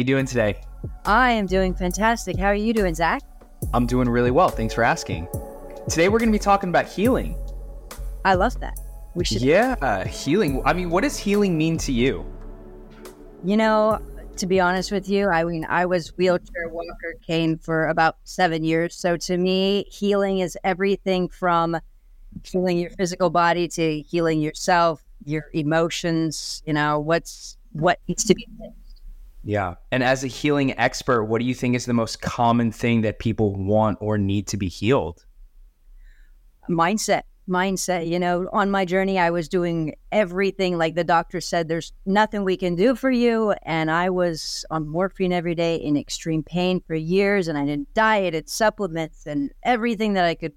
you doing today? I am doing fantastic. How are you doing, Zach? I'm doing really well. Thanks for asking. Today we're going to be talking about healing. I love that. We should. Yeah, healing. I mean, what does healing mean to you? You know, to be honest with you, I mean, I was wheelchair walker cane for about seven years. So to me, healing is everything from healing your physical body to healing yourself, your emotions. You know, what's what needs to be. Yeah. And as a healing expert, what do you think is the most common thing that people want or need to be healed? Mindset mindset. You know, on my journey, I was doing everything like the doctor said, there's nothing we can do for you. And I was on morphine every day in extreme pain for years. And I did diet dieted supplements and everything that I could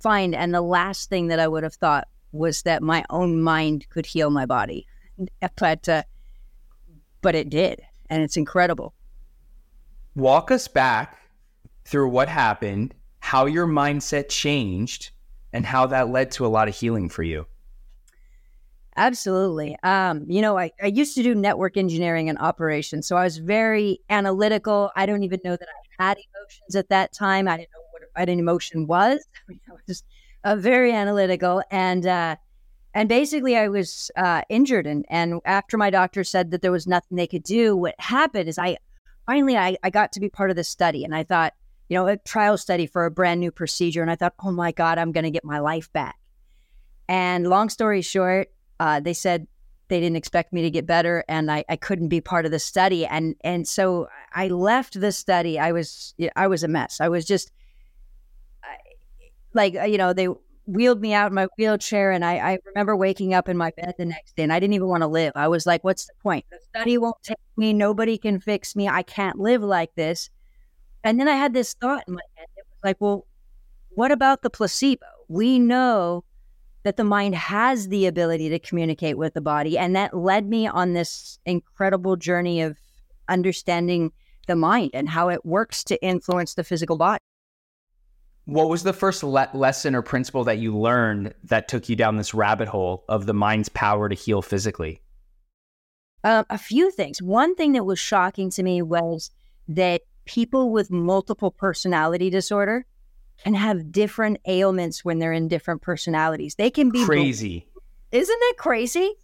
find. And the last thing that I would have thought was that my own mind could heal my body. But, uh, but it did. And it's incredible. Walk us back through what happened, how your mindset changed, and how that led to a lot of healing for you. Absolutely. Um, you know, I, I used to do network engineering and operations. So I was very analytical. I don't even know that I had emotions at that time. I didn't know what, an emotion was. I, mean, I was just uh, very analytical. And, uh, and basically I was uh, injured. And, and after my doctor said that there was nothing they could do, what happened is I finally, I, I got to be part of the study and I thought, you know, a trial study for a brand new procedure. And I thought, oh my God, I'm going to get my life back. And long story short, uh, they said they didn't expect me to get better and I, I couldn't be part of the study. And, and so I left the study. I was, I was a mess. I was just like, you know, they wheeled me out in my wheelchair. And I, I remember waking up in my bed the next day and I didn't even want to live. I was like, what's the point? The study won't take me. Nobody can fix me. I can't live like this. And then I had this thought in my head. It was like, well, what about the placebo? We know that the mind has the ability to communicate with the body. And that led me on this incredible journey of understanding the mind and how it works to influence the physical body. What was the first le- lesson or principle that you learned that took you down this rabbit hole of the mind's power to heal physically? Um, a few things. One thing that was shocking to me was that people with multiple personality disorder can have different ailments when they're in different personalities. They can be crazy. Bl- Isn't that crazy?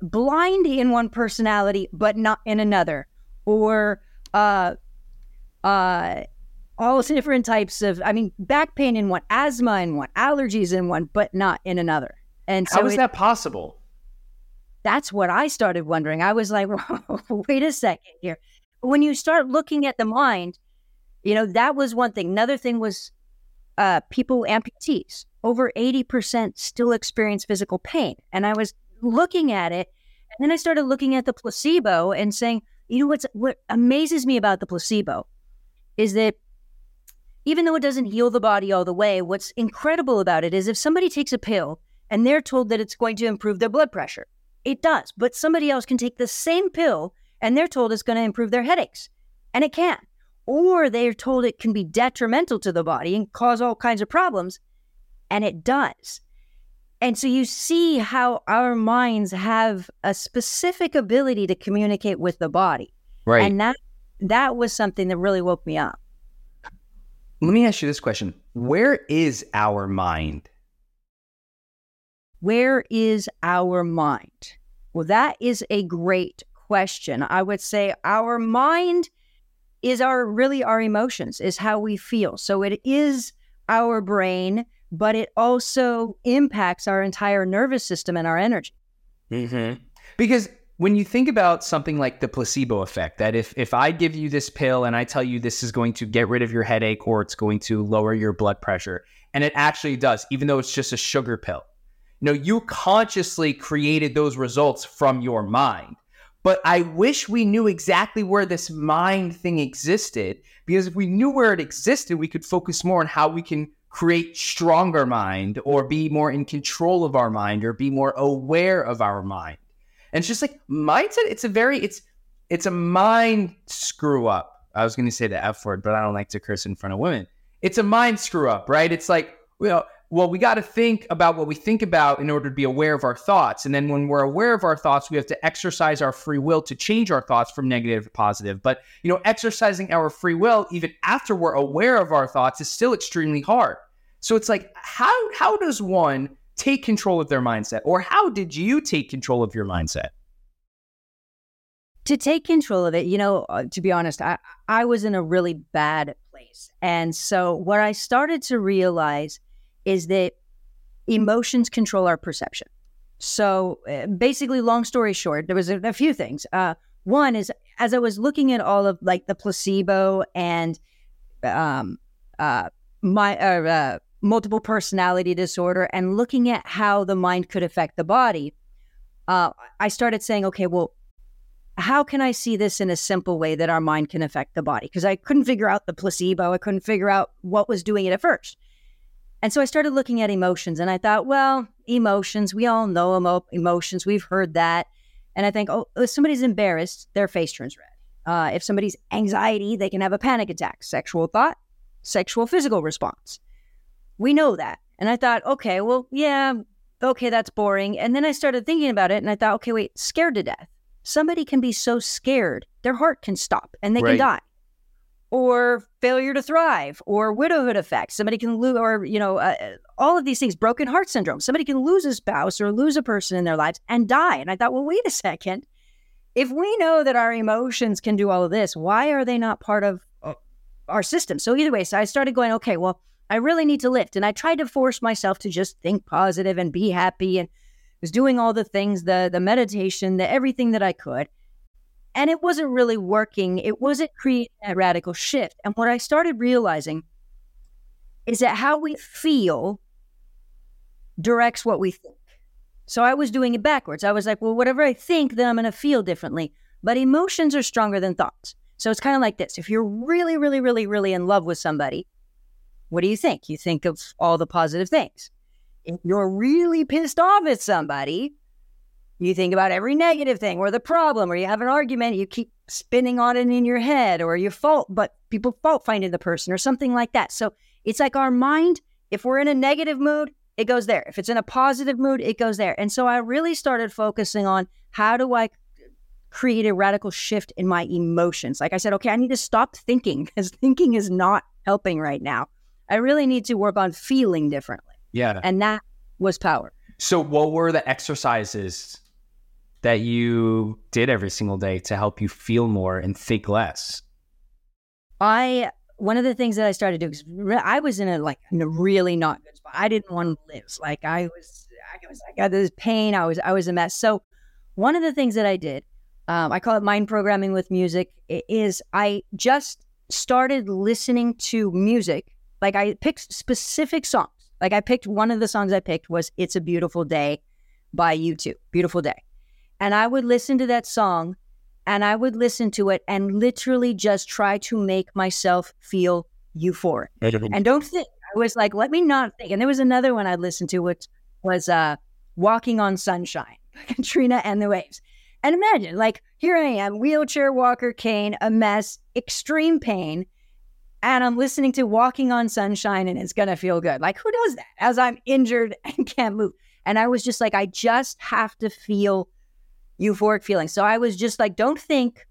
Blind in one personality, but not in another, or uh, uh, all different types of. I mean, back pain in one, asthma in one, allergies in one, but not in another. And so, how is it, that possible? That's what I started wondering. I was like, wait a second here when you start looking at the mind, you know, that was one thing. Another thing was uh, people amputees. Over 80% still experience physical pain. And I was looking at it, and then I started looking at the placebo and saying, you know, what's, what amazes me about the placebo is that even though it doesn't heal the body all the way, what's incredible about it is if somebody takes a pill and they're told that it's going to improve their blood pressure, it does. But somebody else can take the same pill and they're told it's going to improve their headaches, and it can't. Or they're told it can be detrimental to the body and cause all kinds of problems, and it does. And so you see how our minds have a specific ability to communicate with the body. Right. And that that was something that really woke me up. Let me ask you this question. Where is our mind? Where is our mind? Well, that is a great question. I would say our mind is our really our emotions, is how we feel. So it is our brain, but it also impacts our entire nervous system and our energy. Mm-hmm. Because when you think about something like the placebo effect, that if if I give you this pill and I tell you this is going to get rid of your headache or it's going to lower your blood pressure, and it actually does, even though it's just a sugar pill. You know, you consciously created those results from your mind. But I wish we knew exactly where this mind thing existed because if we knew where it existed, we could focus more on how we can create stronger mind or be more in control of our mind or be more aware of our mind. And it's just like mindset, it's a very it's it's a mind screw up. I was going to say the F word, but I don't like to curse in front of women. It's a mind screw up, right? It's like, know, well, we got to think about what we think about in order to be aware of our thoughts. And then when we're aware of our thoughts, we have to exercise our free will to change our thoughts from negative to positive. But, you know, exercising our free will even after we're aware of our thoughts is still extremely hard. So it's like how how does one take control of their mindset or how did you take control of your mindset? To take control of it, you know, uh, to be honest, I I was in a really bad place. And so what I started to realize is that emotions control our perception. So uh, basically, long story short, there was a, a few things. Uh, one is as I was looking at all of like the placebo and um, uh, my uh, multiple personality disorder and looking at how the mind could affect the body, uh, I started saying, okay, well, how can I see this in a simple way that our mind can affect the body? Because I couldn't figure out the placebo. I couldn't figure out what was doing it at first. And so I started looking at emotions and I thought, well, emotions, we all know emo- emotions. We've heard that. And I think, oh, if somebody's embarrassed, their face turns red. Uh, if somebody's anxiety, they can have a panic attack. Sexual thought, sexual physical response. We know that. And I thought, okay, well, yeah, okay, that's boring. And then I started thinking about it and I thought, okay, wait, scared to death. Somebody can be so scared, their heart can stop and they right. can die or failure to thrive or widowhood effect. Somebody can lose, or, you know, uh, uh, all of these things, broken heart syndrome. Somebody can lose a spouse or lose a person in their lives and die. And I thought, well, wait a second. If we know that our emotions can do all of this, why are they not part of uh, our system? So, either way, so I started going, okay, well, I really need to lift. And I tried to force myself to just think positive and be happy and was doing all the things, the the meditation, the everything that I could and it wasn't really working. It wasn't creating a radical shift. And what I started realizing is that how we feel directs what we think. So I was doing it backwards. I was like, well, whatever I think, then I'm going to feel differently. But emotions are stronger than thoughts. So it's kind of like this if you're really, really, really, really in love with somebody, what do you think? You think of all the positive things. If you're really pissed off at somebody, you think about every negative thing or the problem, or you have an argument, you keep spinning on it in your head, or you fault, but people fault finding the person or something like that. So it's like our mind, if we're in a negative mood, it goes there. If it's in a positive mood, it goes there. And so I really started focusing on how do I create a radical shift in my emotions. Like I said, okay, I need to stop thinking because thinking is not helping right now. I really need to work on feeling differently. Yeah. And that was power. So, what were the exercises that you did every single day to help you feel more and think less? I one of the things that I started doing do because I was in a like in a really not good spot. I didn't want to live. Like I was, I was, I got this pain. I was, I was a mess. So one of the things that I did, um, I call it mind programming with music, is I just started listening to music. Like I picked specific songs. Like I picked one of the songs I picked was "It's a Beautiful Day" by U2. Beautiful day and I would listen to that song and I would listen to it and literally just try to make myself feel euphoric. and don't think, I was like, let me not think. And there was another one I listened to, which was uh, Walking on Sunshine, by Katrina and the Waves. And imagine, like, here I am, wheelchair walker, cane, a mess, extreme pain. And I'm listening to Walking on Sunshine and it's going to feel good. Like, who does that as I'm injured and can't move? And I was just like, I just have to feel euphoric feeling. So I was just like, don't think,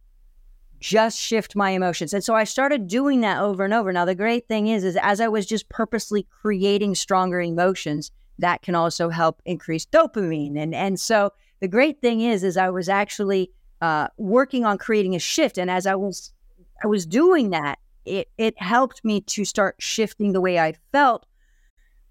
just shift my emotions. And so I started doing that over and over. Now the great thing is, is as I was just purposely creating stronger emotions, that can also help increase dopamine. And and so the great thing is, is I was actually uh, working on creating a shift. And as I was I was doing that, it it helped me to start shifting the way I felt,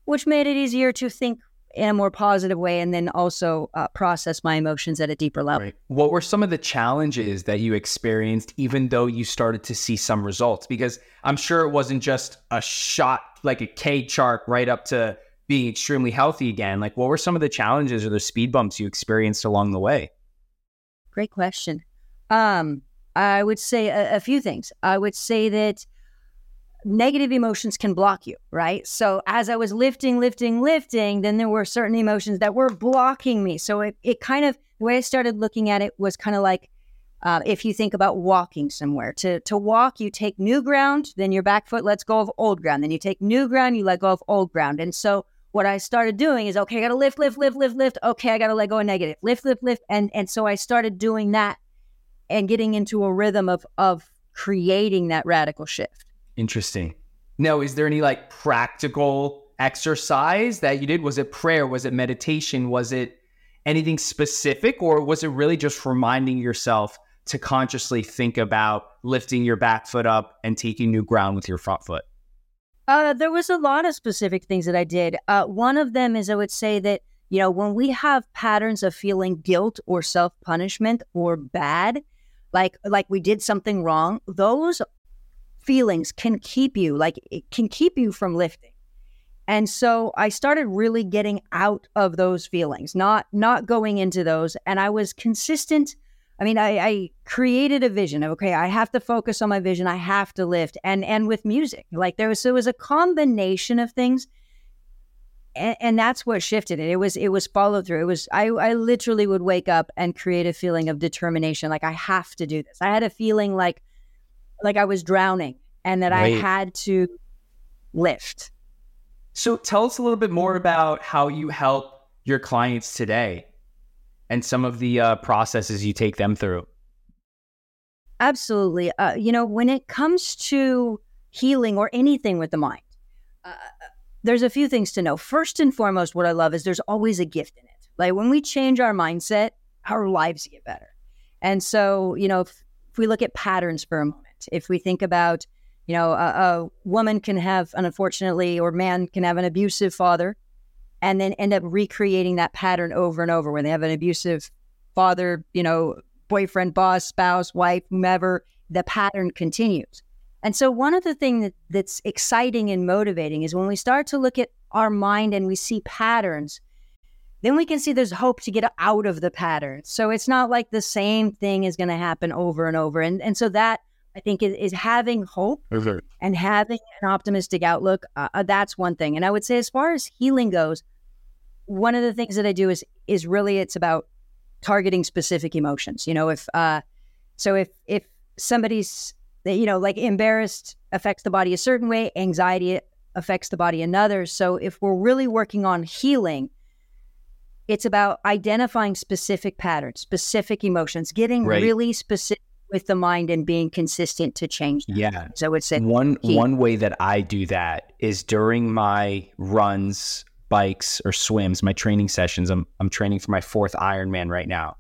which made it easier to think in a more positive way and then also uh, process my emotions at a deeper level. Right. What were some of the challenges that you experienced, even though you started to see some results? Because I'm sure it wasn't just a shot like a K chart right up to being extremely healthy again. Like, what were some of the challenges or the speed bumps you experienced along the way? Great question. Um, I would say a, a few things. I would say that negative emotions can block you, right? So as I was lifting, lifting, lifting, then there were certain emotions that were blocking me. So it, it kind of, the way I started looking at it was kind of like, uh, if you think about walking somewhere, to to walk, you take new ground, then your back foot lets go of old ground. Then you take new ground, you let go of old ground. And so what I started doing is okay, I gotta lift, lift, lift, lift, lift. Okay, I gotta let go of negative. Lift, lift, lift. And and so I started doing that and getting into a rhythm of of creating that radical shift. Interesting. Now, is there any like practical exercise that you did? Was it prayer? Was it meditation? Was it anything specific? Or was it really just reminding yourself to consciously think about lifting your back foot up and taking new ground with your front foot? Uh, there was a lot of specific things that I did. Uh, one of them is I would say that, you know, when we have patterns of feeling guilt or self punishment or bad, like like we did something wrong, those feelings can keep you like it can keep you from lifting. And so I started really getting out of those feelings, not not going into those. And I was consistent I mean, I, I, created a vision of okay, I have to focus on my vision. I have to lift, and and with music, like there was it was a combination of things, and, and that's what shifted it. It was it was follow through. It was I I literally would wake up and create a feeling of determination, like I have to do this. I had a feeling like like I was drowning, and that I had to lift. So tell us a little bit more about how you help your clients today and some of the uh, processes you take them through? Absolutely. Uh, you know, when it comes to healing or anything with the mind, uh, there's a few things to know. First and foremost, what I love is there's always a gift in it. Like when we change our mindset, our lives get better. And so, you know, if, if we look at patterns for a moment, if we think about, you know, a, a woman can have, an unfortunately, or man can have an abusive father and then end up recreating that pattern over and over when they have an abusive father, you know, boyfriend, boss, spouse, wife, whomever, the pattern continues. And so, one of the things that, that's exciting and motivating is when we start to look at our mind and we see patterns, then we can see there's hope to get out of the pattern. So, it's not like the same thing is going to happen over and over. And, and so, that I think is, is having hope mm-hmm. and having an optimistic outlook. Uh, uh, that's one thing. And I would say, as far as healing goes, one of the things that I do is is really it's about targeting specific emotions. You know, if uh, so if if somebody's you know like embarrassed affects the body a certain way, anxiety affects the body another. So if we're really working on healing, it's about identifying specific patterns, specific emotions, getting right. really specific with the mind and being consistent to change them. Yeah. So it's one key. one way that I do that is during my runs, bikes, or swims, my training sessions. I'm I'm training for my fourth Ironman right now.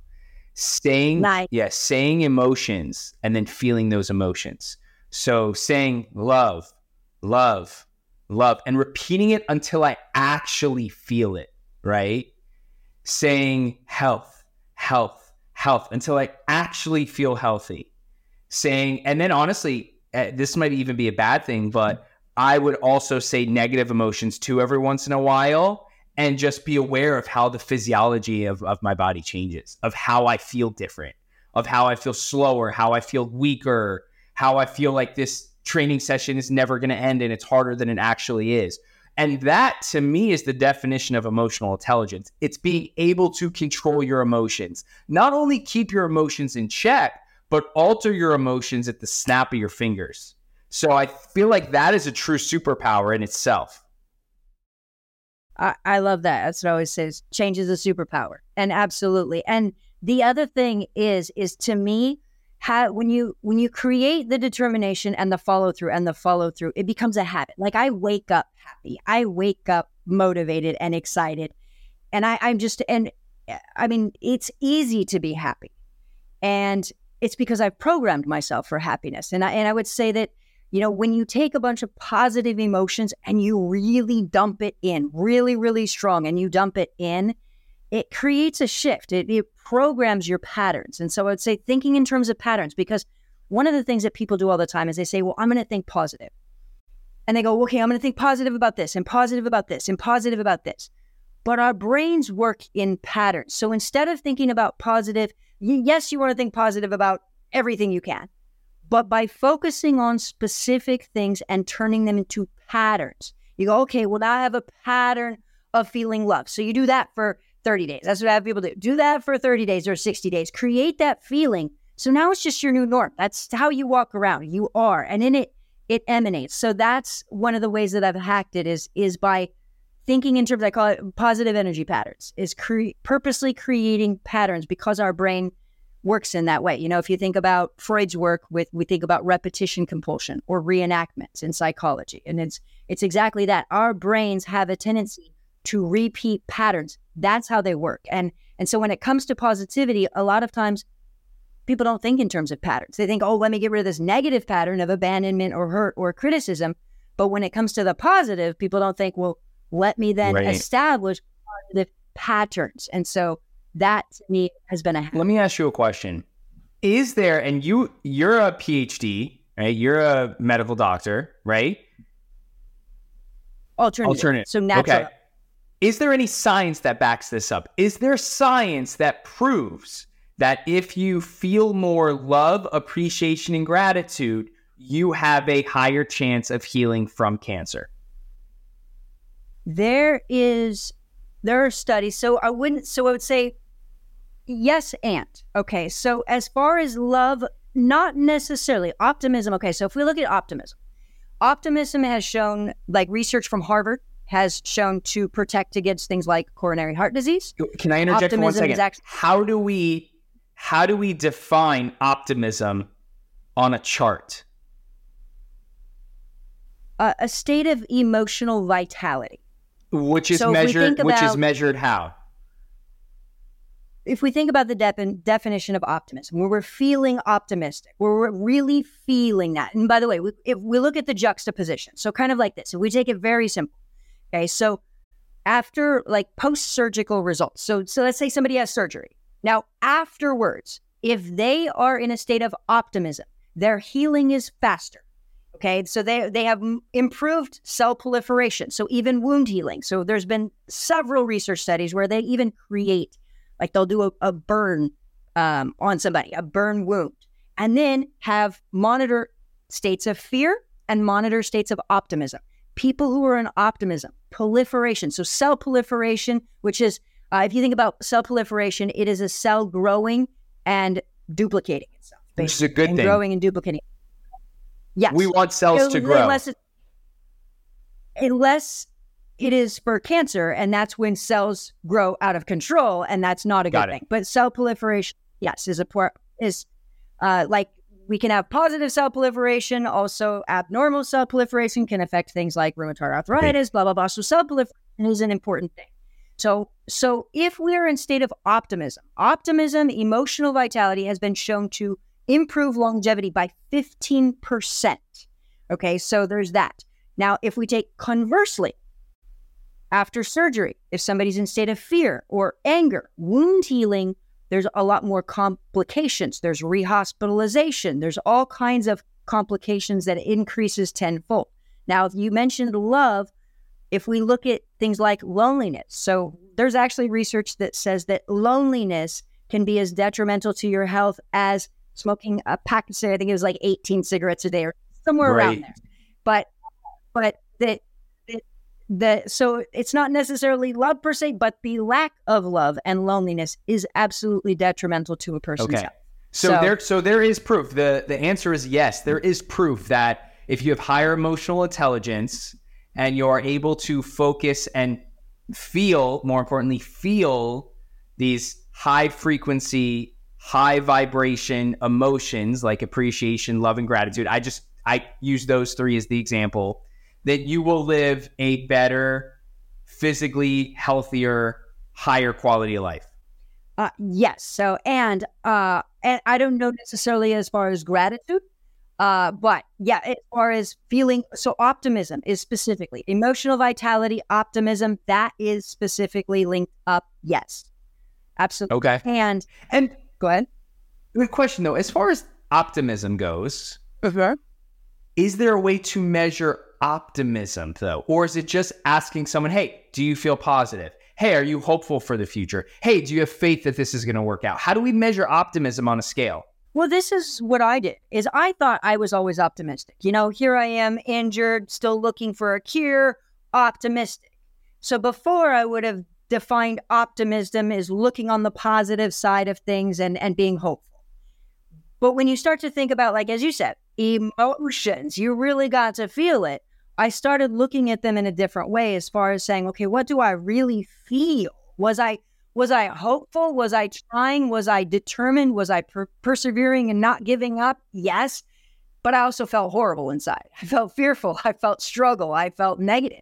Saying nice. yeah, saying emotions and then feeling those emotions. So saying love, love, love, and repeating it until I actually feel it, right? Saying health, health, health until I actually feel healthy. Saying, and then honestly, uh, this might even be a bad thing, but I would also say negative emotions too every once in a while and just be aware of how the physiology of, of my body changes, of how I feel different, of how I feel slower, how I feel weaker, how I feel like this training session is never going to end and it's harder than it actually is. And that to me is the definition of emotional intelligence. It's being able to control your emotions, not only keep your emotions in check, but alter your emotions at the snap of your fingers. So I feel like that is a true superpower in itself. I, I love that. That's what I always say. Change is a superpower. And absolutely. And the other thing is, is to me, how when you when you create the determination and the follow through and the follow through it becomes a habit like i wake up happy i wake up motivated and excited and i i'm just and eh, i mean it's easy to be happy and it's because i've programmed myself for happiness and i and i would say that you know when you take a bunch of positive emotions and you really dump it in really really strong and you dump it in it creates a shift. It, it programs your patterns. And so I would say thinking in terms of patterns, because one of the things that people do all the time is they say, well, I'm going to think positive. And they go, okay, I'm going to think positive about this and positive about this and positive about this. But our brains work in patterns. So instead of thinking about positive, yes, you want to think positive about everything you can. But by focusing on specific things and turning them into patterns, you go, okay, well, now I have a pattern of feeling love. So you do that for 30 days. That's what I have people do. Do that for 30 days or 60 days. Create that feeling. So now it's just your new norm. That's how you walk around. You are. And in it, it emanates. So that's one of the ways that I've hacked it is is by thinking in terms, I call it positive energy patterns, is cre- purposely creating patterns because our brain works in that way. You know, if you think about Freud's work with, we think about repetition compulsion or reenactments in psychology, and it's it's exactly that. Our brains have a tendency to repeat patterns. That's how they work. And and so when it comes to positivity, a lot of times people don't think in terms of patterns. They think, oh, let me get rid of this negative pattern of abandonment or hurt or criticism. But when it comes to the positive, people don't think, well, let me then right. establish positive patterns. And so that to me has been a Let me ask you a question. Is there and you you're a PhD, right? You're a medical doctor, right? Alternative. Alternative. So natural. Okay. Is there any science that backs this up? Is there science that proves that if you feel more love, appreciation, and gratitude, you have a higher chance of healing from cancer? There is, there are studies. So I wouldn't, so I would say yes, and. Okay. So as far as love, not necessarily optimism. Okay. So if we look at optimism, optimism has shown, like research from Harvard has shown to protect against things like coronary heart disease. Can I interject optimism for one second? Actually- how do we how do we define optimism on a chart? Uh, a state of emotional vitality, which is so measured. About, which is measured how? If we think about the de- definition of optimism, where we're feeling optimistic, where we're really feeling that. And by the way, we, if we look at the juxtaposition, so kind of like this, if we take it very simple, okay, so after like post surgical results, so so let's say somebody has surgery, now, afterwards, if they are in a state of optimism, their healing is faster. Okay, so they they have improved cell proliferation, so even wound healing. So there's been several research studies where they even create, like they'll do a, a burn um, on somebody, a burn wound, and then have monitor states of fear and monitor states of optimism. People who are in optimism, proliferation, so cell proliferation, which is uh, if you think about cell proliferation, it is a cell growing and duplicating itself. Which is a good and thing. Growing and duplicating. Yes. We want cells to grow. Unless it, unless it is for cancer, and that's when cells grow out of control, and that's not a good thing. But cell proliferation, yes, is a poor, is uh, like we can have positive cell proliferation. Also, abnormal cell proliferation can affect things like rheumatoid arthritis, blah blah blah. So cell proliferation is an important thing. So, so if we're in state of optimism, optimism, emotional vitality has been shown to improve longevity by 15%. Okay, so there's that. Now, if we take conversely, after surgery, if somebody's in state of fear or anger, wound healing, there's a lot more complications. There's rehospitalization. There's all kinds of complications that increases tenfold. Now, if you mentioned love if we look at things like loneliness, so there's actually research that says that loneliness can be as detrimental to your health as smoking a pack of I think it was like 18 cigarettes a day or somewhere right. around there. But but the, the so it's not necessarily love per se, but the lack of love and loneliness is absolutely detrimental to a person's okay. health. So, so there so there is proof. The the answer is yes. There mm-hmm. is proof that if you have higher emotional intelligence, and you're able to focus and feel, more importantly, feel these high frequency, high vibration emotions like appreciation, love, and gratitude. I just, I use those three as the example that you will live a better, physically healthier, higher quality life. Uh, yes. So, and uh, and I don't know necessarily as far as gratitude, uh, but yeah, as far as feeling, so optimism is specifically emotional vitality, optimism, that is specifically linked up. Yes, absolutely. Okay. And, and go ahead. Good question though. As far as optimism goes, uh-huh. Is there a way to measure optimism though? Or is it just asking someone, hey, do you feel positive? Hey, are you hopeful for the future? Hey, do you have faith that this is going to work out? How do we measure optimism on a scale? Well, this is what I did. Is I thought I was always optimistic. You know, here I am injured, still looking for a cure, optimistic. So before I would have defined optimism as looking on the positive side of things and and being hopeful. But when you start to think about like as you said, emotions, you really got to feel it. I started looking at them in a different way as far as saying, okay, what do I really feel? Was I was I hopeful? Was I trying? Was I determined? Was I per- persevering and not giving up? Yes. But I also felt horrible inside. I felt fearful. I felt struggle. I felt negative.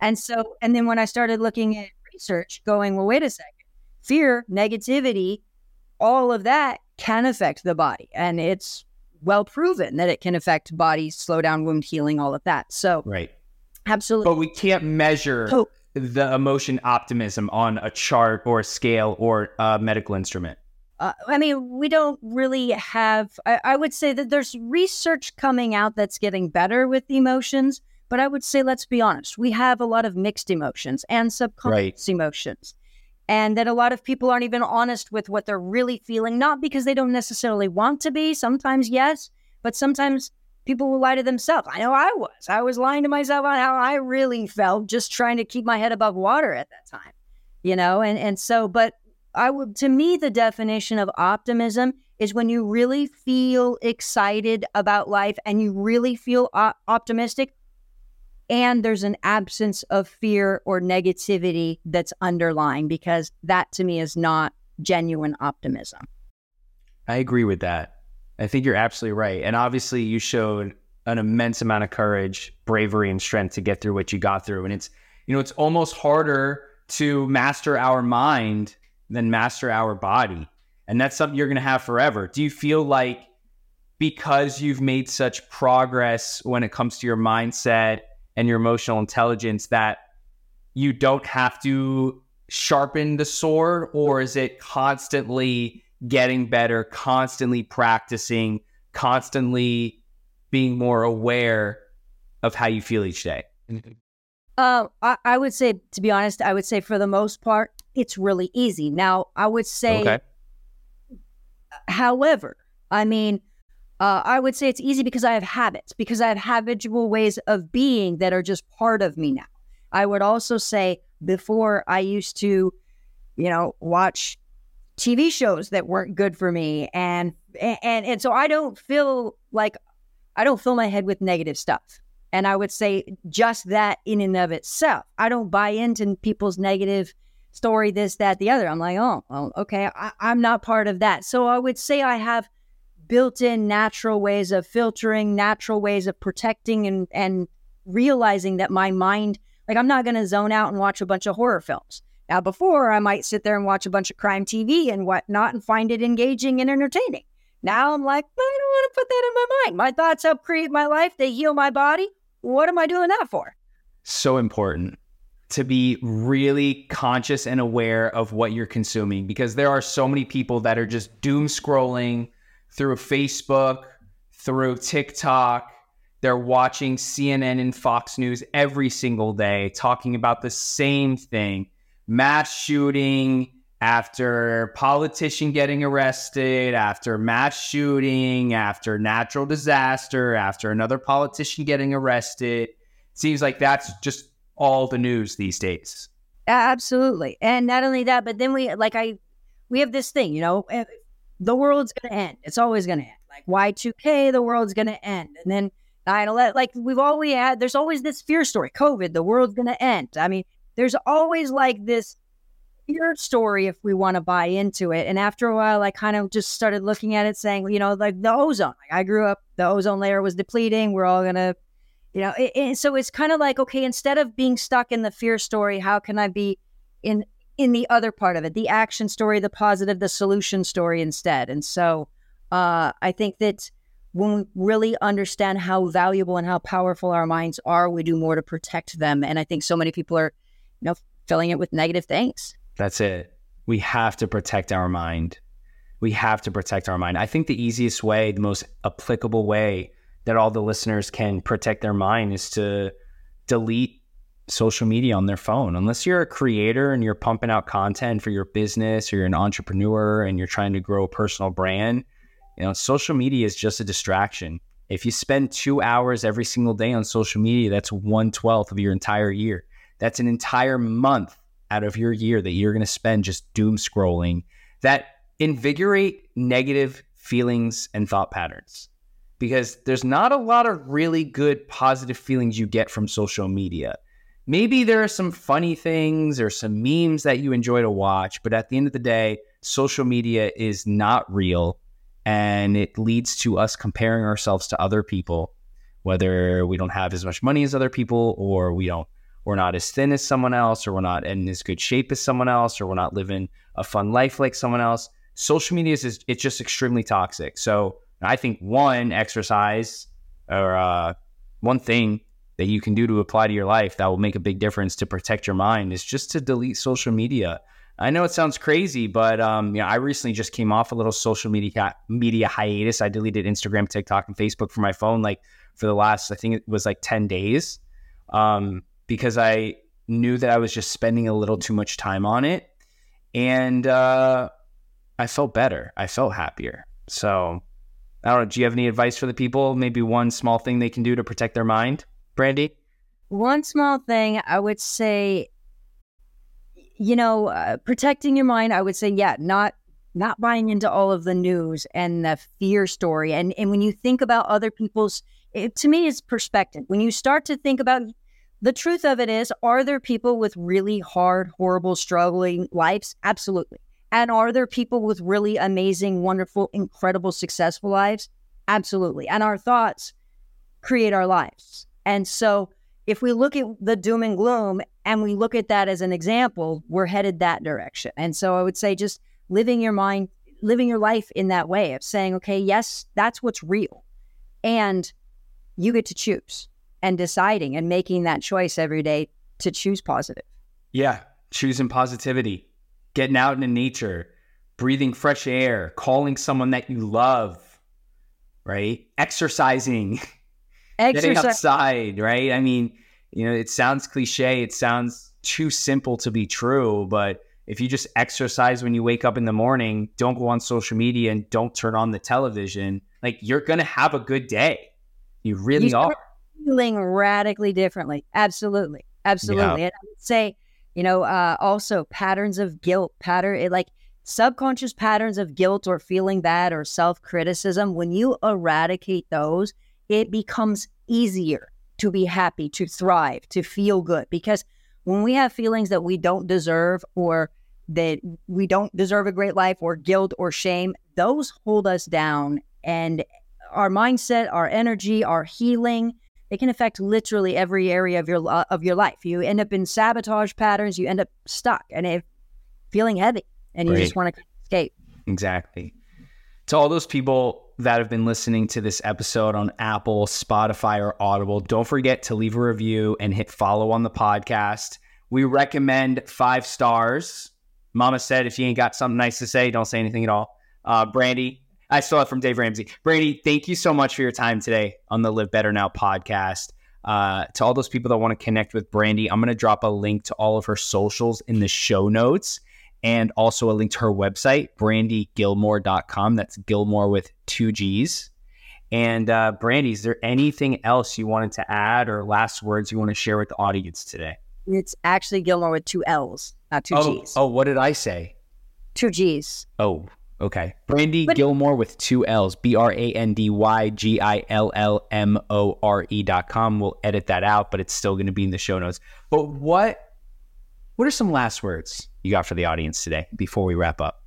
And so, and then when I started looking at research, going, well, wait a second, fear, negativity, all of that can affect the body. And it's well proven that it can affect body, slow down wound healing, all of that. So, right. Absolutely. But we can't measure oh. the emotion optimism on a chart or a scale or a medical instrument. Uh, I mean, we don't really have, I, I, would say that there's research coming out that's getting better with emotions, but I would say, let's be honest, we have a lot of mixed emotions and subconscious right. emotions and that a lot of people aren't even honest with what they're really feeling, not because they don't necessarily want to be. Sometimes, yes, but sometimes people will lie to themselves. I know I was. I was lying to myself on how I really felt, just trying to keep my head above water at that time, you know? And, and so, but I would, to me, the definition of optimism is when you really feel excited about life and you really feel optimistic and there's an absence of fear or negativity that's underlying because that to me is not genuine optimism. I agree with that. I think you're absolutely right. And obviously, you showed an immense amount of courage, bravery, and strength to get through what you got through. And it's, you know, it's almost harder to master our mind than master our body. And that's something you're going to have forever. Do you feel like because you've made such progress when it comes to your mindset and your emotional intelligence that you don't have to sharpen the sword or is it constantly getting better constantly practicing constantly being more aware of how you feel each day? Uh, I, I, would say to be honest i would say for the most part it's really easy. Now i would say okay. however i mean uh, I would say it's easy because I have habits, because I have habitual ways of being that are just part of me now. I would also say before I used to, you know, watch TV shows that weren't good for me, and and and so I don't feel like I don't fill my head with negative stuff. And I would say just that in and of itself, I don't buy into people's negative story, this, that, the other. I'm like, oh, well, okay, I, I'm not part of that. So I would say I have built in natural ways of filtering, natural ways of protecting and, and realizing that my mind, like I'm not going to zone out and watch a bunch of horror films. Now, before I might sit there and watch a bunch of crime TV and whatnot and find it engaging and entertaining. Now I'm like, I don't want to put that in my mind. My thoughts help create my life, they heal my body. What am I doing that for? So important to be really conscious and aware of what you're consuming because there are so many people that are just doom scrolling through Facebook, through TikTok. They're watching CNN and Fox News every single day talking about the same thing mass shooting after politician getting arrested, after mass shooting, after natural disaster, after another politician getting arrested. Seems like that's just all the news these days. Absolutely. And not only that, but then we like I we have this thing, you know, eh, the world's going to end. It's always going to end. Like Y2K, the world's going to end. And then 9 11, like we've always had, there's always this fear story COVID, the world's going to end. I mean, there's always like this fear story if we want to buy into it. And after a while, I kind of just started looking at it saying, you know, like the ozone. Like I grew up, the ozone layer was depleting. We're all going to, you know, it, so it's kind of like, okay, instead of being stuck in the fear story, how can I be in in the other part of it, the action story, the positive, the solution story instead. And so uh, I think that when we really understand how valuable and how powerful our minds are, we do more to protect them. And I think so many people are, you know, filling it with negative things. That's it. We have to protect our mind. We have to protect our mind. I think the easiest way, the most applicable way that all the listeners can protect their mind is to delete social media on their phone. Unless you're a creator and you're pumping out content for your business or you're an entrepreneur and you're trying to grow a personal brand, you know, social media is just a distraction. If you spend two hours every single day on social media, that's one twelfth of your entire year. That's an entire month out of your year that you're going to spend just doom scrolling that invigorate negative feelings and thought patterns. because there's not a lot of really good positive feelings you get from social media. Maybe there are some funny things or some memes that you enjoy to watch, but at the end of the day, social media is not real and it leads to us comparing ourselves to other people, whether we don't have as much money as other people or we don't we're not as thin as someone else or we're not in as good shape as someone else or we're not living a fun life like someone else. Social media is it's just extremely toxic. So I think one exercise or uh, one thing that you can do to apply to your life that will make a big difference to protect your mind is just to delete social media. I know it sounds crazy, but um, you know, I recently just came off a little social media media hiatus. I deleted Instagram, TikTok, and Facebook from my phone like for the last I think it was like ten days, um, because I knew that I was just spending a little too much time on it, and uh, I felt better. I felt happier. So I don't know. Do you have any advice for the people? Maybe one small thing they can do to protect their mind, Brandy? One small thing I would say, you know, uh, protecting your mind. I would say, yeah, not not buying into all of the news and the fear story. And and when you think about other people's, it, to me, it's perspective. When you start to think about the truth of it is, are there people with really hard, horrible, struggling lives? Absolutely. And are there people with really amazing, wonderful, incredible, successful lives? Absolutely. And our thoughts create our lives. And so if we look at the doom and gloom and we look at that as an example, we're headed that direction. And so I would say just living your mind, living your life in that way of saying, okay, yes, that's what's real. And you get to choose and deciding and making that choice every day to choose positive. Yeah, choosing positivity getting out into nature, breathing fresh air, calling someone that you love, right? Exercising, Exercise. getting outside, right? I mean, you know, it sounds cliche, it sounds too simple to be true, but if you just exercise when you wake up in the morning, don't go on social media and don't turn on the television, like you're going to have a good day. You really you are. Feeling radically differently. Absolutely. Absolutely. Yeah. And I would say, you know, uh, also patterns of guilt, pattern it, like subconscious patterns of guilt or feeling bad or self criticism. When you eradicate those, it becomes easier to be happy, to thrive, to feel good. Because when we have feelings that we don't deserve or that we don't deserve a great life or guilt or shame, those hold us down. And our mindset, our energy, our healing, it can affect literally every area of your uh, of your life. You end up in sabotage patterns. You end up stuck and if feeling heavy, and you just want to escape. Exactly. To all those people that have been listening to this episode on Apple, Spotify, or Audible, don't forget to leave a review and hit follow on the podcast. We recommend five stars. Mama said if you ain't got something nice to say, don't say anything at all. Uh, Brandy, I saw it from Dave Ramsey. Brandy, thank you so much for your time today on the Live Better Now podcast. Uh, to all those people that want to connect with Brandy, I'm going to drop a link to all of her socials in the show notes and also a link to her website, brandygillmore.com. That's Gillmore with two G's. And uh, Brandy, is there anything else you wanted to add or last words you want to share with the audience today? It's actually Gillmore with two L's, not two oh, G's. Oh, what did I say? Two G's. Oh, Okay. Brandy but, Gillmore with two L's, B R A N D Y G I L L M O R E dot com. We'll edit that out, but it's still going to be in the show notes. But what what are some last words you got for the audience today before we wrap up?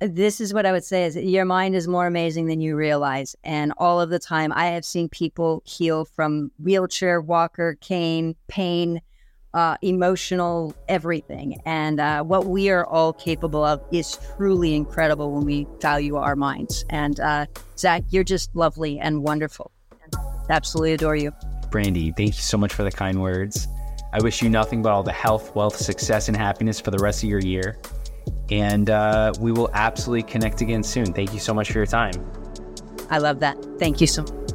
This is what I would say is your mind is more amazing than you realize. And all of the time I have seen people heal from wheelchair, walker, cane, pain, uh, emotional, everything. And uh, what we are all capable of is truly incredible when we value our minds. And uh, Zach, you're just lovely and wonderful. Absolutely adore you. Brandy, thank you so much for the kind words. I wish you nothing but all the health, wealth, success, and happiness for the rest of your year. And uh, we will absolutely connect again soon. Thank you so much for your time. I love that. Thank you so much.